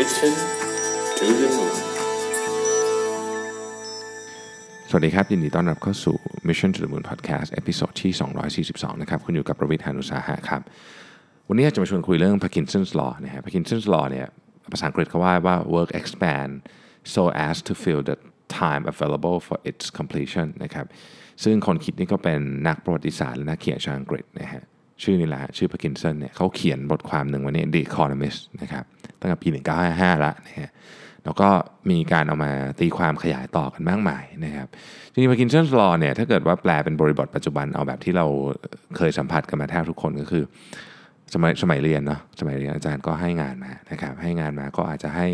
Mission to the Moon สวัสดีครับ ยินดีต้อนรับเข้าสู่ Mission to the Moon Podcast episode ที่ 242 นะครับ คุณอยู่กับผมรวิศ หาญอุตสาหะครับ วันนี้จะมาชวนคุยเรื่อง Parkinson's Law นะฮะ Parkinson's Law เนี่ยภาษาอังกฤษเขาว่าว่า work expand so as to fill the time available for its completion นะครับ ซึ่งคนคิดนี่ก็เป็นนักประวัติศาสตร์และนักเขียนชาวอังกฤษนะฮะ ชื่อนี่แหละชื่อ Parkinson เนี่ยเขาเขียนบทความหนึ่งไว้ใน The Economist นะครับตั้งแต่ปี 1955แล้วนะฮะแล้วก็มีการเอามาตีความขยายต่อกันมากมายนะครับจริงๆ Parkinson's Law เนี่ยถ้าเกิดว่าแปลเป็นบริบทปัจจุบันเอาแบบที่เราเคยสัมผัสกันมาแทบทุกคนก็คือ สมัยสมัยเรียนเนาะสมัยเรียนอาจารย์ก็ให้งานมานะครับให้งานมาก็อาจจะให้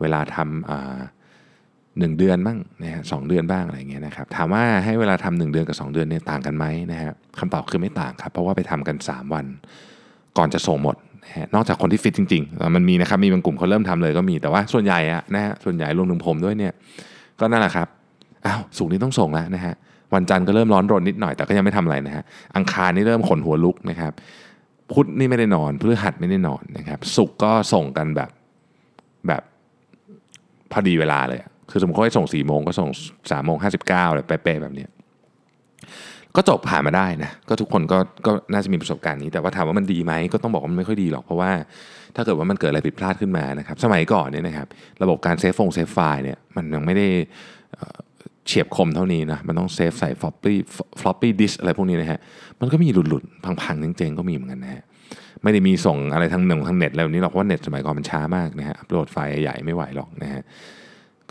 เวลาทำ อ่าหนึ่งเดือนบ้างนะฮะสองเดือนบ้างอะไรเงี้ยนะครับถามว่าให้เวลาทำหนึ่งเดือนกับ 2 เดือนเนี่ยต่างกันไหมนะฮะคำตอบคือไม่ต่างครับ เพราะว่าไปทำกัน 3 วัน ก่อนจะส่งหมดนะฮะนอกจากคนที่ฟิตจริงๆ มันมีนะครับมีบางกลุ่มเขาเริ่มทำเลยก็มีแต่ว่าส่วนใหญ่อะนะฮะส่วนใหญ่รวมถึงผมด้วยเนี่ยก็นั่นแหละครับอ้าวสุกนี้ต้องส่งแล้วนะฮะวันจันทร์ก็เริ่มร้อนรนนิดหน่อยแต่ก็ยังไม่ทำอะไรนะฮะอังคารนี่เริ่มขนหัวลุกนะครับพุธนี่ไม่ได้นอนพฤหัสไม่ได้นอนนะครับศุกร์ก็ส่งกันแบบแบบพอดีเวลาเลย คือสมมติเขาให้ส่ง4ี่โมงก็ส่ง3ามโมงห้าสิบเก้าเลยเป๊ะๆแบบนี้ก็จบผ่านมาได้นะก็ทุกคนก็ก็น่าจะมีประสบการณ์นี้แต่ว่าถามว่ามันดีไหมก็ต้องบอกว่ามันไม่ค่อยดีหรอกเพราะว่าถ้าเกิดว่ามันเกิดอะไรผิดพลาดขึ้นมานะครับสมัยก่อนเนี่ยนะครับระบบการเซฟฟงเซฟไฟล์เนี่ยมันยังไม่ได้เฉียบคมเท่านี้นะมันต้องเซฟใส่ floppy floppy disk อะไรพวกนี้นะฮะมันก็มีหลุดๆพังๆเจ๊งๆก็มีเหมือนกันนะฮะไม่ได้มีส่งอะไรทางหนึ่งทางเน็ตอะไรแบบนี้หรอกเพราะว่าเน็ตสมัยก่อนมันช้ามากนะฮะอัปโหลดไฟล์ใหญ่ไม่ไหวหรอกนะฮะ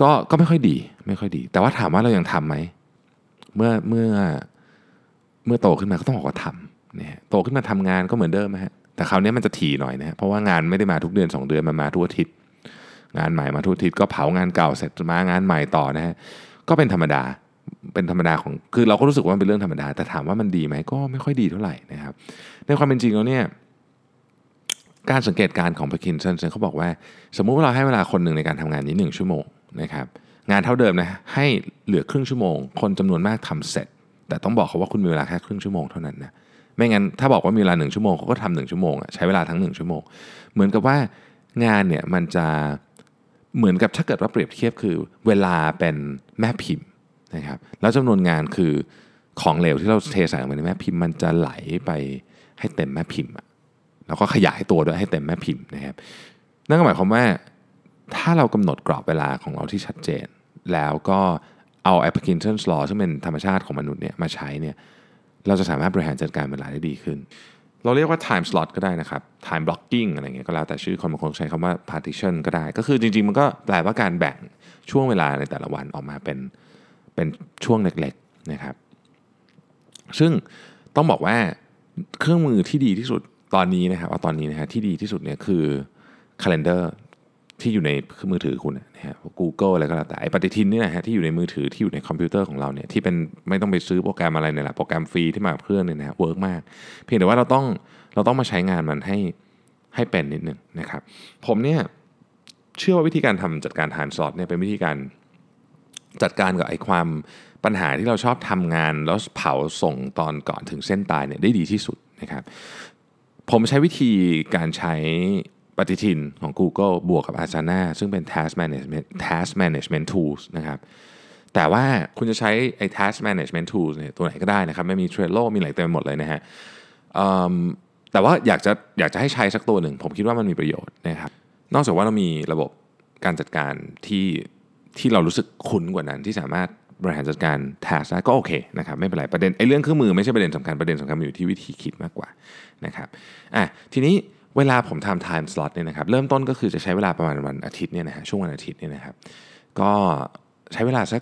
ก็ก็ไม่ค่อยดีไม่ค่อยดี แต่ว่าถามว่าเรายังทำไหมเมื่อเมื่อเมื่อโตขึ้นมาก็ต้องบอกว่าทำนะฮะโตขึ้นมาทำงานก็เหมือนเดิมนะฮะแต่คราวนี้มันจะถี่หน่อยนะฮะเพราะว่างานไม่ได้มาทุกเดือน 2 เดือนมันมาทุกอาทิตย์งานใหม่มาทุกอาทิตย์ก็เผางานเก่าเสร็จมางานใหม่ต่อนะฮะก็เป็นธรรมดาเป็นธรรมดาของคือเราก็รู้สึกว่ามันเป็นเรื่องธรรมดา แต่ถามว่ามันดีไหมก็ไม่ค่อยดีเท่าไหร่นะครับในความเป็นจริงแล้วเนี่ยการสังเกตการของ Parkinson เขาบอกว่า สมมุติว่าเราให้เวลาคนหนึ่งในการทำงานนี้ 1 ชั่วโมง นะครับงานเท่าเดิมนะให้เหลือครึ่งชั่วโมง คนจำนวนมากทำเสร็จ แต่ต้องบอกเขาว่าคุณมีเวลาแค่ครึ่งชั่วโมงเท่านั้นนะไม่งั้นถ้าบอกว่ามีเวลาหนึ่งชั่วโมงเขาก็ทำหนึ่งชั่วโมงอะใช้เวลาทั้งหนึ่งชั่วโมง เหมือนกับว่างานเนี่ยมันจะเหมือนกับถ้าเกิดว่าเปรียบเทียบคือเวลาเป็นแม่พิมพ์นะครับแล้วจำนวนงานคือของเหลวที่เราเทใส่ลงไปในแม่พิมพ์มันจะไหลไปให้เต็มแม่พิมพ์อะแล้วก็ขยายตัวด้วยให้เต็มแม่พิมพ์นะครับนั่นก็หมายความว่า ถ้าเรากำหนดกรอบเวลาของเราที่ชัดเจน แล้วก็เอา Parkinson's law ซึ่งเป็นธรรมชาติของมนุษย์เนี่ยมาใช้เนี่ยเราจะสามารถบริหารจัดการเวลาได้ดีขึ้น เราเรียกว่า time slot ก็ได้นะครับ time blocking อะไรเงี้ยก็แล้วแต่ชื่อคนบางคนใช้คำว่า partition ก็ได้ ก็คือจริง ๆ มันก็แปลว่าการแบ่งช่วงเวลาในแต่ละวันออกมาเป็นเป็นช่วงเล็กๆนะครับ ซึ่งต้องบอกว่าเครื่องมือที่ดีที่สุดตอนนี้นะครับเอาตอนนี้นะฮะที่ดีที่สุดเนี่ยคือ calendar ที่อยู่ในมือถือคุณนะฮะ Google อะไรก็แล้วแต่ไอปฏิทินนี่นะฮะที่อยู่ในมือถือที่อยู่ในคอมพิวเตอร์ของเราเนี่ยที่เป็นไม่ต้องไปซื้อโปรแกรมอะไรเนี่ยแหละโปรแกรมฟรีที่มาเครื่องเนี่ยนะฮะ work มาก เพียงแต่ว่าเราต้องเราต้องมาใช้งานมันให้ให้เป็นนิดหนึ่งนะครับ ผมเนี่ยเชื่อว่าวิธีการทำจัดการทานซอสเนี่ยเป็นวิธีการจัดการกับไอ้ความปัญหาที่เราชอบทำงานแล้วเผาส่งตอนก่อนถึงเส้นตายเนี่ยได้ดีที่สุดนะครับ ผมใช้วิธีการใช้ ปฏิทินของ Google บวกกับ Asana ซึ่งเป็น Task Management Task Management Tools นะครับแต่ว่าคุณจะใช้ไอ้ Task Management Tools เนี่ยตัวไหนก็ได้นะครับ ไม่มี Trello มีอะไรเต็มหมดเลยนะฮะแต่ว่าอยากจะอยากจะให้ใช้สักตัวหนึ่ง ผมคิดว่ามันมีประโยชน์นะครับ นอกจากว่าเรามีระบบการจัดการที่ที่เรารู้สึกคุ้นกว่านั้นที่สามารถบริหารจัดการ task ได้ก็โอเคนะครับไม่เป็นไรประเด็นไอ้เรื่องเครื่องมือไม่ใช่ประเด็นสำคัญประเด็นสำคัญมันอยู่ที่วิธีคิดมากกว่านะครับอะทีนี้ เวลาผมทำ time slot เนี่ยนะครับเริ่มต้นก็คือจะใช้เวลาประมาณวันอาทิตย์เนี่ยนะฮะช่วงวันอาทิตย์เนี่ยนะครับก็ใช้เวลาสัก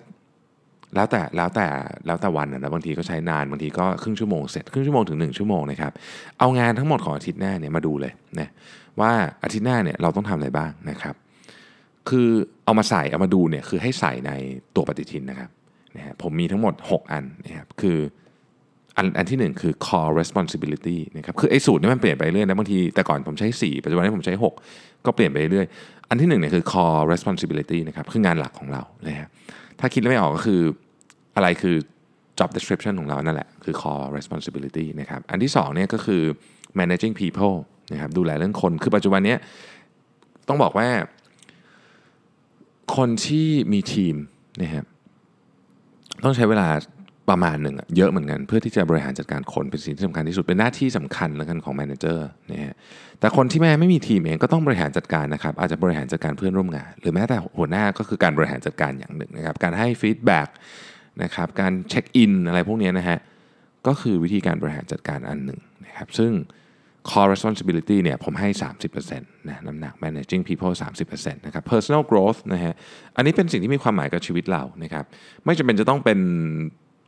แล้วแต่แล้วแต่แล้วแต่วันนะบางทีก็ใช้นานบางทีก็ครึ่งชั่วโมงเสร็จครึ่งชั่วโมงถึง 1 ชั่วโมงนะครับเอางานทั้งหมดของอาทิตย์หน้าเนี่ยมาดูเลยนะว่าอาทิตย์หน้าเนี่ยเราต้องทำอะไรบ้างนะครับ คือเอามาใส่เอามาดูเนี่ยคือให้ใส่ในตัวปฏิทินนะครับนะฮะผมมีทั้งหมด 6 อันนะครับคือ อันอันที่หนึ่งคือ core responsibility นะครับคือไอ้สูตรนี่มันเปลี่ยนไปเรื่อยนะบางทีแต่ก่อนผมใช้ 4 ปัจจุบันนี้ผมใช้ 6 ก็เปลี่ยนไปเรื่อยอันที่หนึ่งเนี่ยคือ core responsibility นะครับคืองานหลักของเรานะฮะถ้าคิดไม่ออกก็คืออะไรคือ job description ของเรานั่นแหละคือ core responsibility นะครับอันที่สองเนี่ยก็คือ managing people นะครับดูแลเรื่องคนคือปัจจุบันเนี้ยต้องบอกว่า คนที่มีทีมนะครับต้องใช้เวลา ประมาณหนึ่งอะเยอะเหมือนกัน เพื่อที่จะบริหารจัดการคนเป็นสิ่งที่สำคัญที่สุดเป็นหน้าที่สำคัญแล้วกันของ manager นะฮะแต่คนที่แม้ไม่มีทีมเองก็ต้องบริหารจัดการนะครับอาจจะบริหารจัดการเพื่อนร่วมงาน หรือแม้แต่หัวหน้าก็คือการบริหารจัดการอย่างหนึ่งนะครับการให้ feedbackนะครับการเช็คอินอะไรพวกนี้นะฮะก็คือวิธีการบริหารจัดการอันหนึ่งนะครับซึ่ง core responsibility เนี่ยผมให้ 30%นะน้ำหนัก managing people 30%นะครับ personal growth นะฮะอันนี้เป็นสิ่งที่มีความหมายกับชีวิตเรานะครับไม่จำเป็นจะต้องเป็น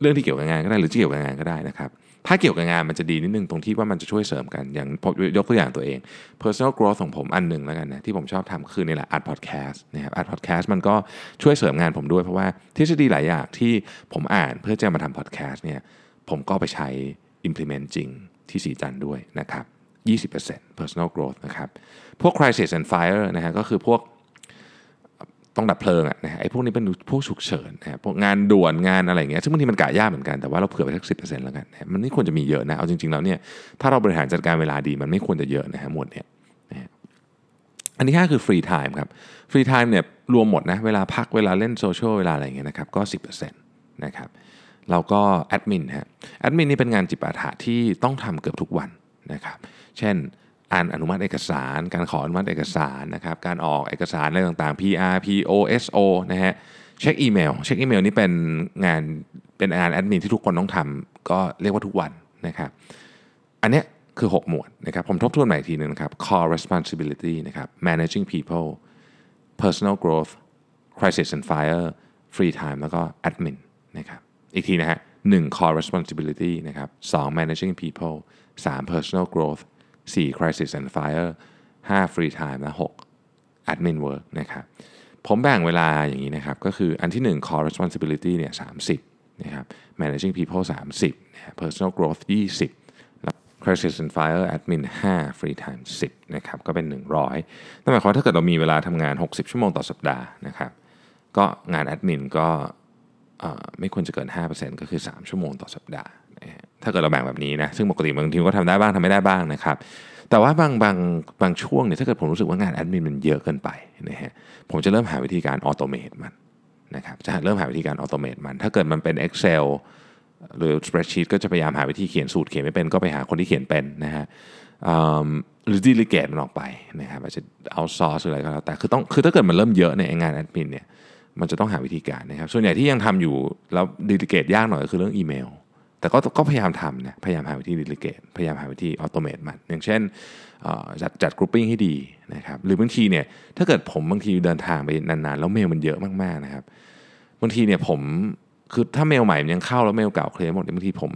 เรื่องที่เกี่ยวกับงานก็ได้หรือที่เกี่ยวกับงานก็ได้นะครับ ถ้าเกี่ยวกับงานมันจะดีนิดนึงตรงที่ว่ามันจะช่วยเสริมกันอย่างยกตัวอย่างตัวเอง personal growth ของผมอันหนึ่งแล้วกันนะที่ผมชอบทำคือนี่แหละอัด podcast นะครับอัด podcast มันก็ช่วยเสริมงานผมด้วยเพราะว่าทฤษฎีหลายอย่างที่ผมอ่านเพื่อจะมาทำ podcast เนี่ยผมก็ไปใช้ implement จริงที่สีจันด้วยนะครับ20% personal growth นะครับ พวก crisis and fire นะฮะก็คือพวก ต้องดับเพลิงอะนะฮะไอ้พวกนี้เป็นพวกฉุกเฉินนะฮะพวกงานด่วนงานอะไรเงี้ยซึ่งบางทีมันกะยากเหมือนกันแต่ว่าเราเผื่อไปสักสิแล้วกันนะมันไม่ควรจะมีเยอะนะเอาจริงๆแล้วเนี่ยถ้าเราบริหารจัดการเวลาดีมันไม่ควรจะเยอะนะฮะหมดเนี่ยนะฮะอันที่ห้าคือ free time ครับ free time เนี่ยรวมหมดนะเวลาพักเวลาเล่นโซเชียลเวลาอะไรเงี้ยนะครับก็ 10%นะครับแล้วก็แอดมินฮะแอดมินนี่เป็นงานจิปาถะที่ต้องทำเกือบทุกวันนะครับเช่น อ่านอนุมัติเอกสาร การขออนุมัติเอกสารนะครับการออกเอกสารอะไรต่างๆ PR PO SO นะฮะเช็คอีเมลเช็คอีเมลนี่เป็นงานเป็นงานแอดมินที่ทุกคนต้องทำก็เรียกว่าทุกวันนะครับอันเนี้ยคือ 6 หมวดนะครับผมทบทวนใหม่อีกทีนึงนะครับ core responsibility นะครับ managing people personal growth crisis and fire free time แล้วก็ admin นะครับอีกทีนะฮะ1 core responsibility นะครับ2 managing people 3 personal growth 4 crisis and fire 5 free time และ6 admin work นะครับผมแบ่งเวลาอย่างนี้นะครับ ก็คืออันที่ 1 core responsibility เนี่ย30นะครับ managing people 30นะ personal growth 20 แล้ว crisis and fire admin 5 free time 10นะครับก็เป็น 100นั่นหมายความว่าถ้าเกิดเรามีเวลาทำงาน 60 ชั่วโมงต่อสัปดาห์นะครับก็งานแอดมินก็ไม่ควรจะเกิน 5%ก็คือ 3 ชั่วโมงต่อสัปดาห์ ถ้าเกิดเราแบ่งแบบนี้นะซึ่งปกติบางทีก็ทำได้บ้างทำไม่ได้บ้างนะครับแต่ว่าบางบางบางช่วงเนี่ยถ้าเกิดผมรู้สึกว่างานแอดมินมันเยอะเกินไปนะฮะผมจะเริ่มหาวิธีการ automate มันนะครับจะเริ่มหาวิธีการ automate มัน ถ้าเกิดมันเป็น Excel หรือ spreadsheet ก็จะพยายามหาวิธีเขียนสูตรเขียนไม่เป็นก็ไปหาคนที่เขียนเป็นนะฮะหรือ delegate มันออกไปนะครับอาจจะเอาซอสอะไรก็แล้วแต่คือต้องคือถ้าเกิดมันเริ่มเยอะในงานแอดมินเนี่ยมันจะต้องหาวิธีการนะครับส่วนใหญ่ที่ยังทำอยู่แล้ว delegate ยากหน่อยก็คือเรื่องอีเมล แต่ก็ก็พยายามทำนะพยายามหาวิธี delegate พยายามหาวิธี automate มันอย่างเช่นจัดจัด grouping ให้ดีนะครับหรือบางทีเนี่ยถ้าเกิดผมบางทีเดินทางไปนานๆ แล้วเมลมันเยอะมากๆนะครับบางทีเนี่ยผมคือถ้าเมลใหม่ยังเข้าแล้วเมลเก่าเคลียร์หมดบางทีผม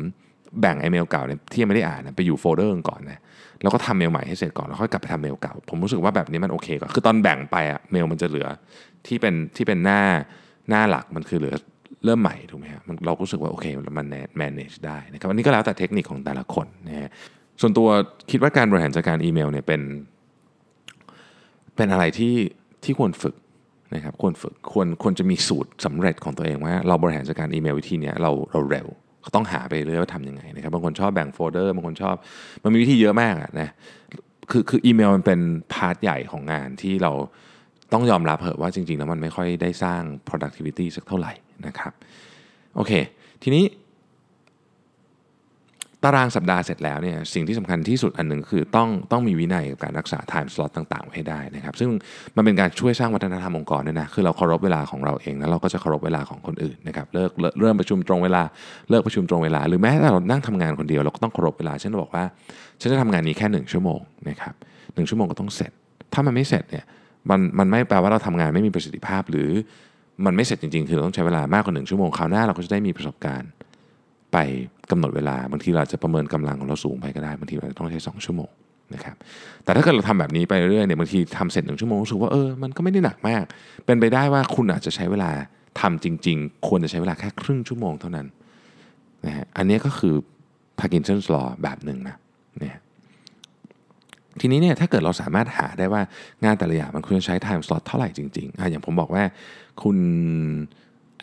แบ่งไอเมลเก่าเนี่ยที่ยังไม่ได้อ่านไปอยู่โฟลเดอร์ก่อนนะแล้วก็ทำเมลใหม่ให้เสร็จก่อนแล้วค่อยกลับไปทำเมลเก่า ผมรู้สึกว่าแบบนี้มันโอเคกว่าคือตอนแบ่งไปอะเมลมันจะเหลือที่เป็นที่เป็นหน้าหน้าหลักมันคือเหลือ เริ่มใหม่ถูกไหมครับเราก็รู้สึกว่าโอเคมัน manage ได้นะครับอันนี้ก็แล้วแต่เทคนิคของแต่ละคนนะฮะส่วนตัวคิดว่าการบริหารจัดการอีเมลเนี่ยเป็นเป็นอะไรที่ที่ควรฝึกนะครับควรฝึกควรควรจะมีสูตรสำเร็จของตัวเองว่า เราบริหารจัดการอีเมลวิธีนี้เราเราเร็วต้องหาไปเรื่อยว่าทำยังไงนะครับบางคนชอบแบ่งโฟลเดอร์บางคนชอบมันมีวิธีเยอะมากอะนะคือคืออีเมลมันเป็น part ใหญ่ของงานที่เราต้องยอมรับเหอะว่าจริง ๆ แล้วมันไม่ค่อยได้สร้าง productivity สักเท่าไหร่ นะครับโอเค ทีนี้ ตารางสัปดาห์เสร็จแล้วเนี่ยสิ่งที่สำคัญที่สุดอันหนึ่งคือต้องต้องมีวินัยกับการรักษา time slot ต่างๆไว้ให้ได้นะครับ ซึ่งมันเป็นการช่วยสร้างวัฒนธรรมองค์กรด้วยนะคือเราเคารพเวลาของเราเองแล้วเราก็จะเคารพเวลาของคนอื่นนะครับเลิกเริ่มประชุมตรงเวลาเลิกประชุมตรงเวลา หรือแม้แต่เรานั่งทำงานคนเดียวเราก็ต้องเคารพเวลาเช่นบอกว่าฉันจะทำงานนี้แค่หนึ่งชั่วโมงนะครับหนึ่งชั่วโมงก็ต้องเสร็จ ถ้ามันไม่เสร็จเนี่ยมันมันไม่แปลว่าเราทำงานไม่มีประสิทธิภาพหรือ มันไม่เสร็จจริงๆ คือเราต้องใช้เวลามากกว่าหนึ่งชั่วโมงคราวหน้าเราก็จะได้มีประสบการณ์ ไปกำหนดเวลาบางทีเราจะประเมินกำลังของเราสูงไปก็ได้บางทีเราต้องใช้ 2 ชั่วโมงนะครับแต่ถ้าเกิดเราทำแบบนี้ไปเรื่อยๆเนี่ยบางทีทำเสร็จหนึ่งชั่วโมงรู้สึกว่าเออมันก็ไม่ได้หนักมาก เป็นไปได้ว่าคุณอาจจะใช้เวลาทำจริง ๆ ควรจะใช้เวลาแค่ครึ่งชั่วโมงเท่านั้นนะฮะอันนี้ก็คือ Parkinson's law แบบหนึ่งนะเนี่ย ทีนี้เนี่ยถ้าเกิดเราสามารถหาได้ว่างานแต่ละอย่างมันควรจะใช้ time slot เท่าไหร่จริงๆอะอย่างผมบอกว่าคุณ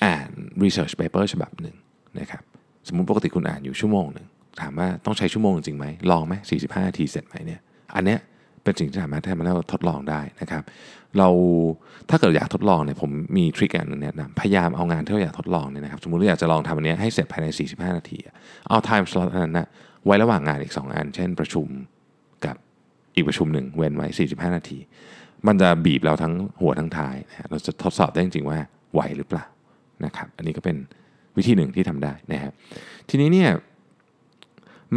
อ่าน research paper ฉบับหนึ่งนะครับสมมุติปกติคุณอ่านอยู่ชั่วโมงหนึ่งถามว่าต้องใช้ชั่วโมงจริงไหมลองไหม45นาทีเสร็จไหมเนี่ยอันเนี้ยเป็นสิ่งที่สามารถทำให้เราทดลองได้นะครับ เราถ้าเกิดอยากทดลองเนี่ยผมมีทริคอันหนึงเนี่ยนะพยายามเอางานที่เราอยากทดลองเนี่ยนะครับสมมติเราอยากจะลองทำอันเนี้ยให้เสร็จภายใน 45 นาที เอา time slot อันนั้นนะไว้ระหว่างงานอีก 2 อัน เช่นประชุม อีกประชุมหนึ่งเว้นไว้ 45 นาที มันจะบีบเราทั้งหัวทั้งท้ายนะเราจะทดสอบได้จริงๆว่าไหวหรือเปล่านะครับ อันนี้ก็เป็นวิธีหนึ่งที่ทำได้นะครับทีนี้เนี่ย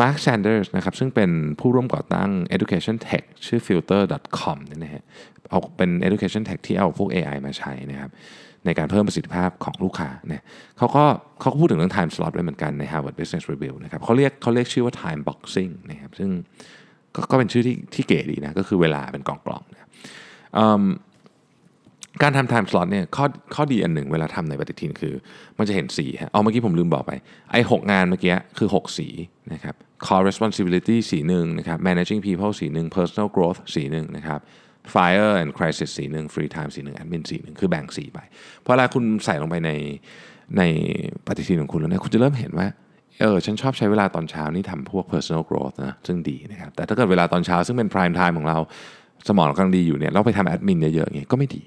มาร์คแซนเดอร์สนะครับซึ่งเป็นผู้ร่วมก่อตั้ง education tech ชื่อ filter.com เนี่ยนะฮะเอาเป็น education tech ที่เอาพวก AI มาใช้นะครับในการเพิ่มประสิทธิภาพของลูกค้าเนี่ยเขาก็เขาก็พูดถึงเรื่อง time slot ด้วยเหมือนกันใน Harvard Business Review นะครับเขาเรียกเขาเรียกชื่อว่า time boxing นะครับซึ่ง ก็ก็เป็นชื่อที่ที่เก๋ดีนะก็คือเวลาเป็นกล่องๆนะอืมการทำ time slot เนี่ยข้อข้อดีอันหนึ่งเวลาทำในปฏิทินคือ มันจะเห็นสีฮะเอาเมื่อกี้ผมลืมบอกไป ไอ้หกงานเมื่อกี้คือ 6 สีนะครับ core responsibility สีหนึ่งนะครับ managing people สีหนึ่ง personal growth สีหนึ่งนะครับ fire and crisis สีหนึ่ง free time สีหนึ่ง admin สีหนึ่งคือแบ่งสีไปพอเวลาคุณใส่ลงไปในในปฏิทินของคุณแล้วเนี่ยคุณจะเริ่มเห็นว่า เออฉันชอบใช้เวลาตอนเช้านี่ทำพวก personal growth นะซึ่งดีนะครับแต่ถ้าเกิดเวลาตอนเช้าซึ่งเป็น prime time ของเราสมองเรากำลังดีอยู่เนี่ยเราไปทำ admin เยอะๆอย่างเงี้ยก็ไม่ดี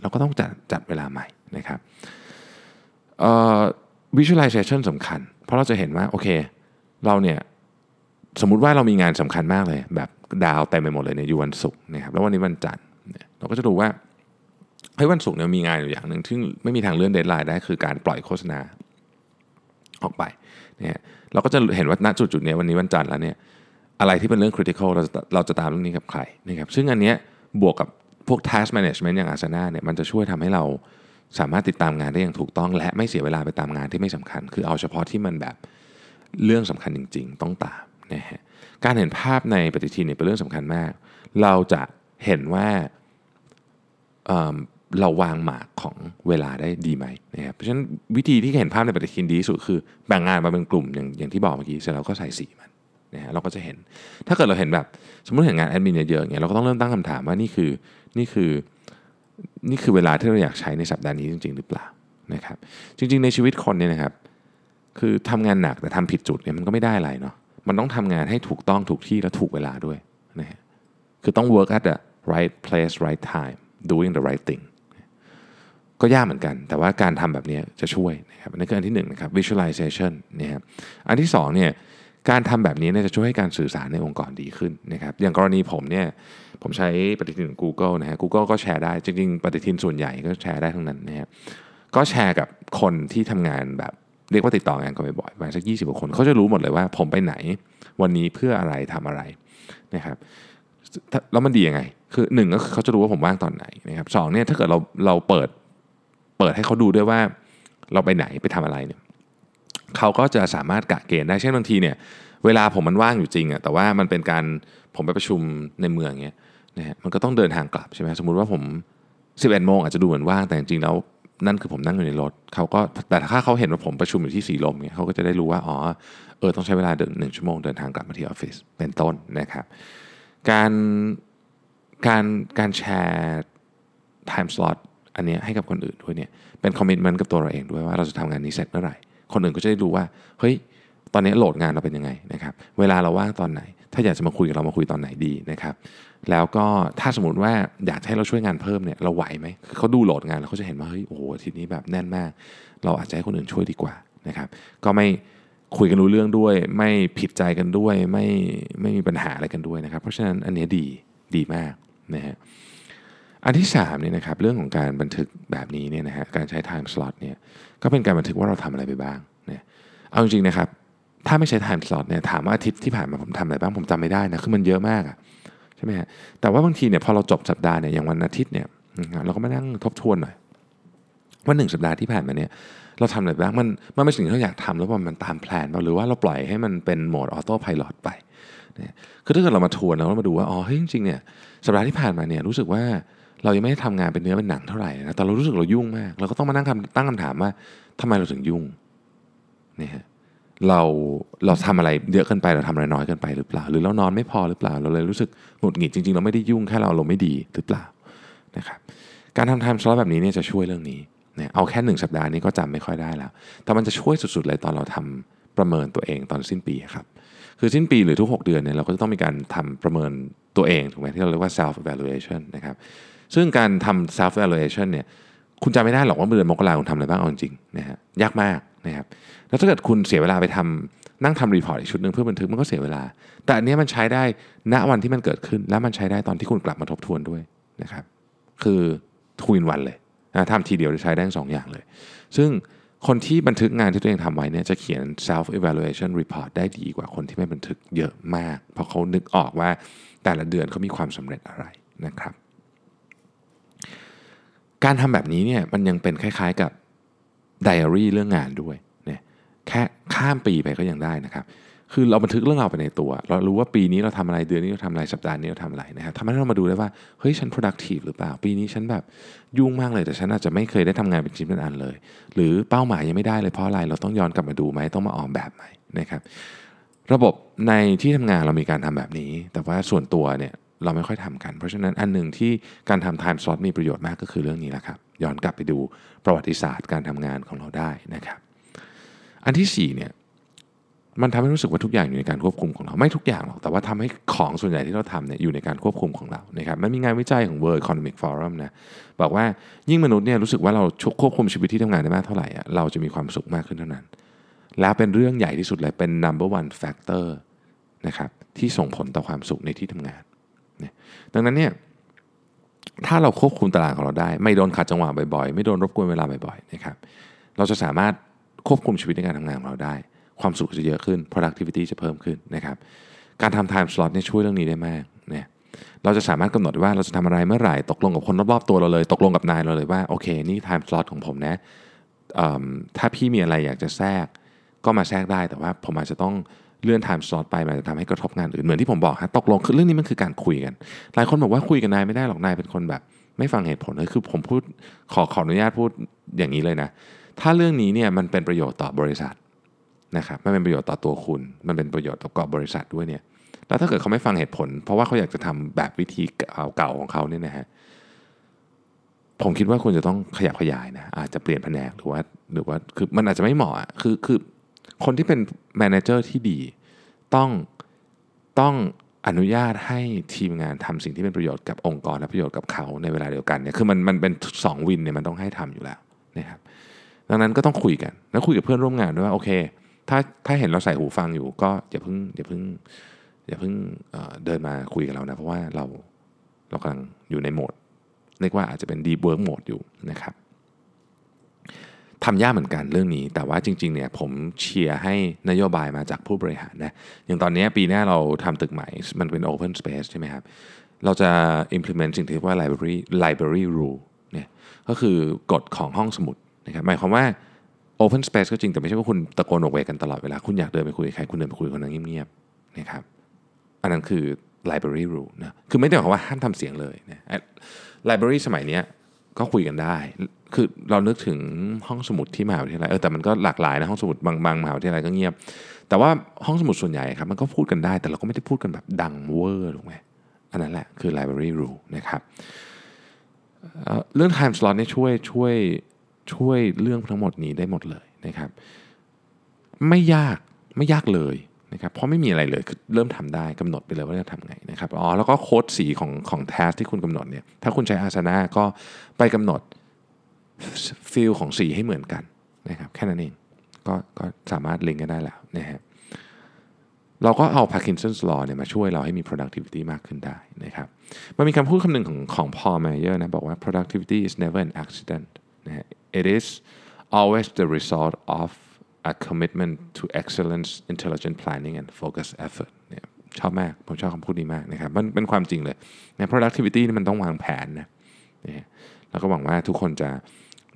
เราก็ต้องจัดจัดเวลาใหม่นะครับเอ่อ visualization สำคัญ เพราะเราจะเห็นว่าโอเคเราเนี่ยสมมุติว่าเรามีงานสำคัญมากเลย แบบดาวเต็มไปหมดเลยในยอยู่วันศุกร์นะครับแล้ววันนี้วันจันทร์เนี่ยเราก็จะดูว่าเฮ้ยวันศุกร์เนี่ยมีงานอยู่อย่างหนึ่งที่ไม่มีทางเลื่อนเดทไลน์ได้คือการปล่อยโฆษณาออกไป เนี่ยเราก็จะเห็นว่าณจุดจุดนี้วันนี้วันจันทร์แล้วเนี่ยอะไรที่เป็นเรื่อง critical เราจะเราจะตามเรื่องนี้กับใครนะครับซึ่งอันเนี้ยบวกกับพวก task management อย่างอาสนะเนี่ยมันจะช่วยทำให้เราสามารถติดตามงานได้อย่างถูกต้อง และไม่เสียเวลาไปตามงานที่ไม่สำคัญ คือเอาเฉพาะที่มันแบบเรื่องสำคัญจริง ๆ ต้องตามนะฮะการเห็นภาพในปฏิทินเนี่ยเป็นเรื่องสำคัญมาก เราจะเห็นว่า เราวางหมากของเวลาได้ดีไหมนะครับเพราะฉะนั้นวิธีที่เห็นภาพในปฏิทินดีที่สุดคือแบ่งงานมาเป็นกลุ่มอย่างอย่างที่บอกเมื่อกี้เสร็จแล้วก็ใส่สีมันนะฮะเราก็จะเห็น ถ้าเกิดเราเห็นแบบสมมติเห็นงานแอดมินเยอะๆอย่างเงี้ยเราก็ต้องเริ่มตั้งคำถามว่านี่คือนี่คือนี่คือเวลาที่เราอยากใช้ในสัปดาห์นี้จริง ๆ หรือเปล่านะครับ จริง ๆ ในชีวิตคนเนี่ยนะครับ คือทำงานหนักแต่ทำผิดจุดเนี่ยมันก็ไม่ได้อะไรเนาะมันต้องทำงานให้ถูกต้องถูกที่และถูกเวลาด้วยนะฮะคือต้อง work at the right place right time doing the right thing ก็ยากเหมือนกัน แต่ว่าการทำแบบนี้จะช่วยนะครับอันนี้คืออันที่หนึ่งนะครับ visualization นะครับอันที่สองเนี่ยการทำแบบนี้เนี่ยจะช่วยให้การสื่อสารในองค์กรดีขึ้นนะครับอย่างกรณีผมเนี่ยผมใช้ปฏิทินของ Google นะฮะ Google ก็แชร์ได้จริงๆ ปฏิทินส่วนใหญ่ก็แชร์ได้ทั้งนั้นนะฮะก็แชร์กับคนที่ทำงานแบบเรียกว่าติดต่องานกันบ่อยๆประมาณสัก20กว่าคนเขาจะรู้หมดเลยว่าผมไปไหนวันนี้เพื่ออะไรทำอะไรนะครับแล้วมันดียังไง คือหนึ่งก็เขาจะรู้ว่าผมว่างตอนไหนนะครับสองเนี่ยถ้าเกิดเราเราเปิด เปิดให้เขาดูด้วยว่าเราไปไหนไปทำอะไรเนี่ยเขาก็จะสามารถกะเกณฑ์ได้เช่นบางทีเนี่ยเวลาผมมันว่างอยู่จริงอะแต่ว่ามันเป็นการผมไปประชุมในเมืองเงี้ยนะฮะมันก็ต้องเดินทางกลับใช่ไหมสมมุติว่าผม 11โมงอาจจะดูเหมือนว่างแต่จริงๆแล้วนั่นคือผมนั่งอยู่ในรถเขาก็แต่ถ้าเขาเห็นว่าผมประชุมอยู่ที่สีลมเนี่ยเขาก็จะได้รู้ว่าอ๋อเออต้องใช้เวลาเดินหนึ่งชั่วโมงเดินทางกลับมาที่ออฟฟิศเป็นต้นนะครับ การการการแชร์ time slot อัน เนี้ยให้กับคนอื่นด้วยเนี่ยเป็นคอมมิ t เมนต์กับตัวเราเองด้วยว่าเราจะทำงานนี้เสร็จเมื่อไหร่ คนอื่นก็จะได้รู้ว่าเฮ้ยตอนนี้โหลดงานเราเป็นยังไงนะครับเวลาเราว่างตอนไหน ถ้าอยากจะมาคุยกับเรามาคุยตอนไหนดีนะครับแล้วก็ถ้าสมมติว่าอยากให้เราช่วยงานเพิ่มเนี่ยเราไหวไหมเขาดูโหลดงานแล้วเขาจะเห็นว่าเฮ้ยโอ้โหทีนี้แบบแน่นมาก เราอาจจะให้คนอื่นช่วยดีกว่านะครับก็ไม่คุยกันรู้เรื่องด้วย ไม่ผิดใจกันด้วยไม่ไม่มีปัญหาอะไรกันด้วยนะครับ เพราะฉะนั้นอันนี้ดีดีมากนะฮะ อันที่3เนี่ยนะครับเรื่องของการบันทึกแบบนี้เนี่ยนะฮะการใช้ time slot เนี่ยก็เป็นการบันทึกว่าเราทำอะไรไปบ้างเนี่ยเอาจริงๆนะครับถ้าไม่ใช้ time slot เนี่ยถามว่าอาทิตย์ที่ผ่านมาผมทำอะไรบ้างผมจำไม่ได้นะคือมันเยอะมากอะใช่ไหมฮะแต่ว่าบางทีเนี่ยพอเราจบสัปดาห์เนี่ยอย่างวันอาทิตย์เนี่ยเราก็มานั่งทบทวนหน่อยว่าหนึ่งสัปดาห์ที่ผ่านมาเนี่ยเราทำอะไรบ้างมันมันเป็นสิ่งที่เราอยากทำแล้วมันตามแพลนเราหรือว่าเราปล่อยให้มันเป็นโหมดออโต้พายロไปเนี่ยคือถ้าเกิดเรามาทวนแล้วเรามาดูว่าอ๋อเฮ้ยจริงๆเนี่ยสัปดาห์ที่ผ่านมาเนี่ยรู้สึกว่า เรายังไม่ได้ทำงานเป็นเนื้อเป็นหนังเท่าไหร่นะแต่เรารู้สึกเรายุ่งมาก เราก็ต้องมานั่งคำตั้งคำถามว่าทำไมเราถึงยุ่งเนี่ยฮะเราเราทำอะไรเยอะเกินไปเราทำอะไรน้อยเกินไปหรือเปล่า หรือเรานอนไม่พอหรือเปล่า เราเลยรู้สึกหงุดหงิดจริงๆ เราไม่ได้ยุ่งแค่เราเราไม่ดีหรือเปล่านะครับการทำ time slot แบบนี้เนี่ยจะช่วยเรื่องนี้เนี่ยเอาแค่หนึ่งสัปดาห์นี้ก็จำไม่ค่อยได้แล้ว แต่มันจะช่วยสุดๆเลยตอนเราทำประเมินตัวเองตอนสิ้นปีครับ คือสิ้นปีหรือทุก 6 เดือนเนี่ยเราก็จะต้องมีการทำประเมินตัวเองถูกไหมที่เราเรียกว่า self evaluation นะครับ ซึ่งการทำ self evaluation เนี่ยคุณจำไม่ได้หรอกว่าเดือนมกราคุณทำอะไรบ้างเอาจริงนะฮะยากมากนะครับแล้วถ้าเกิดคุณเสียเวลาไปทำนั่งทำรีพอร์ตอีกชุดหนึ่งเพื่อบันทึกมันก็เสียเวลา แต่อันนี้มันใช้ได้ณวันที่มันเกิดขึ้น และมันใช้ได้ตอนที่คุณกลับมาทบทวนด้วยนะครับคือทวินวันเลยนะทำทีเดียวจะใช้ได้สองอย่างเลย ซึ่งคนที่บันทึกงานที่ตัวเองทำไว้เนี่ยจะเขียน self evaluation report ได้ดีกว่าคนที่ไม่บันทึกเยอะมาก เพราะเขานึกออกว่าแต่ละเดือนเขามีความสำเร็จอะไรนะครับ การทำแบบนี้เนี่ยมันยังเป็นคล้ายๆกับไดอารี่เรื่องงานด้วยเนี่ยแค่ข้ามปีไปก็ยังได้นะครับ คือเราบันทึกเรื่องเราไปในตัว เรารู้ว่าปีนี้เราทำอะไรเดือนนี้เราทำอะไรสัปดาห์นี้เราทำอะไรนะครับทำให้เรามาดูได้ว่าเฮ้ยฉัน productive หรือเปล่า ปีนี้ฉันแบบยุ่งมากเลยแต่ฉันอาจจะไม่เคยได้ทำงานเป็นชิ้นเป็นอันเลย หรือเป้าหมายยังไม่ได้เลยเพราะอะไรเราต้องย้อนกลับมาดูไหมต้องมาออกแบบไหมนะครับ ระบบในที่ทำงานเรามีการทำแบบนี้ แต่ว่าส่วนตัวเนี่ย เราไม่ค่อยทำกัน เพราะฉะนั้นอันหนึ่งที่การทำ time slot มีประโยชน์มากก็คือเรื่องนี้แหละครับ ย้อนกลับไปดูประวัติศาสตร์การทำงานของเราได้นะครับ อันที่4เนี่ยมันทำให้รู้สึกว่าทุกอย่างอยู่ในการควบคุมของเราไม่ทุกอย่างหรอกแต่ว่าทำให้ของส่วนใหญ่ที่เราทำเนี่ยอยู่ในการควบคุมของเรานะครับมันมีงานวิจัยของ World Economic Forum นะบอกว่ายิ่งมนุษย์เนี่ยรู้สึกว่าเราควบคุมชีวิตที่ทำงานได้มากเท่าไหร่อะเราจะมีความสุขมากขึ้นเท่านั้น แล้วเป็นเรื่องใหญ่ที่สุดเลยเป็น number one factor นะครับที่ส่งผลต่อความสุขในที่ทำงาน ดังนั้นเนี่ยถ้าเราควบคุมตารางของเราได้ ไม่โดนขัดจังหวะบ่อยๆ ไม่โดนรบกวนเวลาบ่อยๆนะครับเราจะสามารถควบคุมชีวิตในการทำงานของเราได้ ความสุขจะเยอะขึ้น productivity จะเพิ่มขึ้นนะครับการทำ time slot เนี่ยช่วยเรื่องนี้ได้มากเนี่ยเราจะสามารถกำหนดว่าเราจะทำอะไรเมื่อไหร่ตกลงกับคนรอบๆตัวเราเลย ตกลงกับนายเราเลยว่าโอเคนี่ time slot ของผมนะถ้าพี่มีอะไรอยากจะแทรกก็มาแทรกได้แต่ว่าผมอาจจะต้อง เลื่อน time slot ไปมันจะทำให้กระทบงานอื่นเหมือนที่ผมบอกฮะตกลงคือเรื่องนี้มันคือการคุยกัน หลายคนบอกว่าคุยกับนายไม่ได้หรอกนายเป็นคนแบบ ไม่ฟังเหตุผลเลยคือผมพูดขอขออนุญาตพูดอย่างนี้เลยนะ ถ้าเรื่องนี้เนี่ยมันเป็นประโยชน์ต่อบริษัทนะครับไม่เป็นประโยชน์ต่อตัวคุณ มันเป็นประโยชน์ต่อบบริษัทด้วยเนี่ยแล้วถ้าเกิดเขาไม่ฟังเหตุผล เพราะว่าเขาอยากจะทำแบบวิธีเก่าของเขาเนี่ยนะฮะผมคิดว่าคุณจะต้องขยับขยายนะอาจจะเปลี่ยนแผนกหรือว่าหรือว่าคือมันอาจจะไม่เหมาะคือคือคนที่เป็น manager ที่ดี ต้องต้องอนุญาตให้ทีมงานทำสิ่งที่เป็นประโยชน์กับองค์กรและประโยชน์กับเขาในเวลาเดียวกันเนี่ยคือมันมันเป็นสอง win เนี่ยมันต้องให้ทำอยู่แล้วนะครับดังนั้นก็ต้องคุยกันแล้วคุยกับเพื่อนร่วมงานด้วยว่าโอเค ถ้าถ้าเห็นเราใส่หูฟังอยู่ ก็อย่าเพิ่งอย่าเพิ่งอย่าเพิ่งเดินมาคุยกับเรานะเพราะว่าเราเรากำลังอยู่ในโหมดเรียกว่าอาจจะเป็น deep work mode อยู่นะครับ ทำยากเหมือนกันเรื่องนี้ แต่ว่าจริงๆเนี่ยผมเชียร์ให้นโยบายมาจากผู้บริหารนะอย่างตอนนี้ปีหน้าเราทำตึกใหม่ มันเป็น open space ใช่ไหมครับ เราจะ implement สิ่งที่เรียกว่า library library rule เนี่ยก็คือกฎของห้องสมุดนะครับหมายความว่า open space ก็จริงแต่ไม่ใช่ว่าคุณตะโกนโอกเวกันตลอดเวลา คุณอยากเดินไปคุยกับใครคุณเดินไปคุยกับคนนั้นเงียบๆนะครับอันนั้นคือ library rule นะคือไม่ได้หมายความว่าห้ามทำเสียงเลยนะ library สมัยนี้ก็คุยกันได้ คือเรานึกถึงห้องสมุดที่มหาวิทยาลัยเออแต่มันก็หลากหลายนะห้องสมุดบางบางมหาวิทยาลัยก็เงียบ แต่ว่าห้องสมุดส่วนใหญ่ครับมันก็พูดกันได้ แต่เราก็ไม่ได้พูดกันแบบดังเวอร์ถูกไหมอันนั้นแหละคือ library rule นะครับเรื่อง time slot นี่ช่วยช่วยช่วยเรื่องทั้งหมดนี้ได้หมดเลยนะครับ ไม่ยากไม่ยากเลยนะครับเพราะไม่มีอะไรเลยคือเริ่มทำได้กำหนดไปเลยว่าจะทำไงนะครับอ๋อแล้วก็โค้ดสีของของ task ที่คุณกำหนดเนี่ยถ้าคุณใช้อาสนะก็ไปกำหนด field ของสีให้เหมือนกันนะครับแค่นั้นเองก็ก็สามารถลิงก์กันได้แล้วนะฮะเราก็เอา Parkinson's law เนี่ยมาช่วยเราให้มี productivity มากขึ้นได้นะครับมันมีคำพูดคำหนึ่งของของ Paul Meyer นะบอกว่า productivity is never an accident นะฮะ it is always the result of a commitment to excellence intelligent planning and focus effort เนี่ยชอบมาก ผมชอบคำพูดนี้มากนะครับ มันเป็นความจริงเลยใน productivity นี่มันต้องวางแผนนะนะแล้วก็หวังว่าทุกคนจะ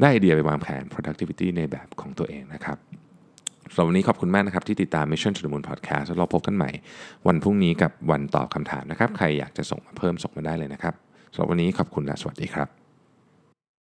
ได้ไอเดียไปวางแผน productivity ในแบบของตัวเองนะครับสำหรับวันนี้ขอบคุณมากนะครับ ที่ติดตาม Mission to the Moon Podcast แล้วเราพบกันใหม่ วันพรุ่งนี้กับวันตอบคำถามนะครับ ใครอยากจะส่งมาเพิ่มส่งมาได้เลยนะครับสำหรับวันนี้ขอบคุณและสวัสดีครับ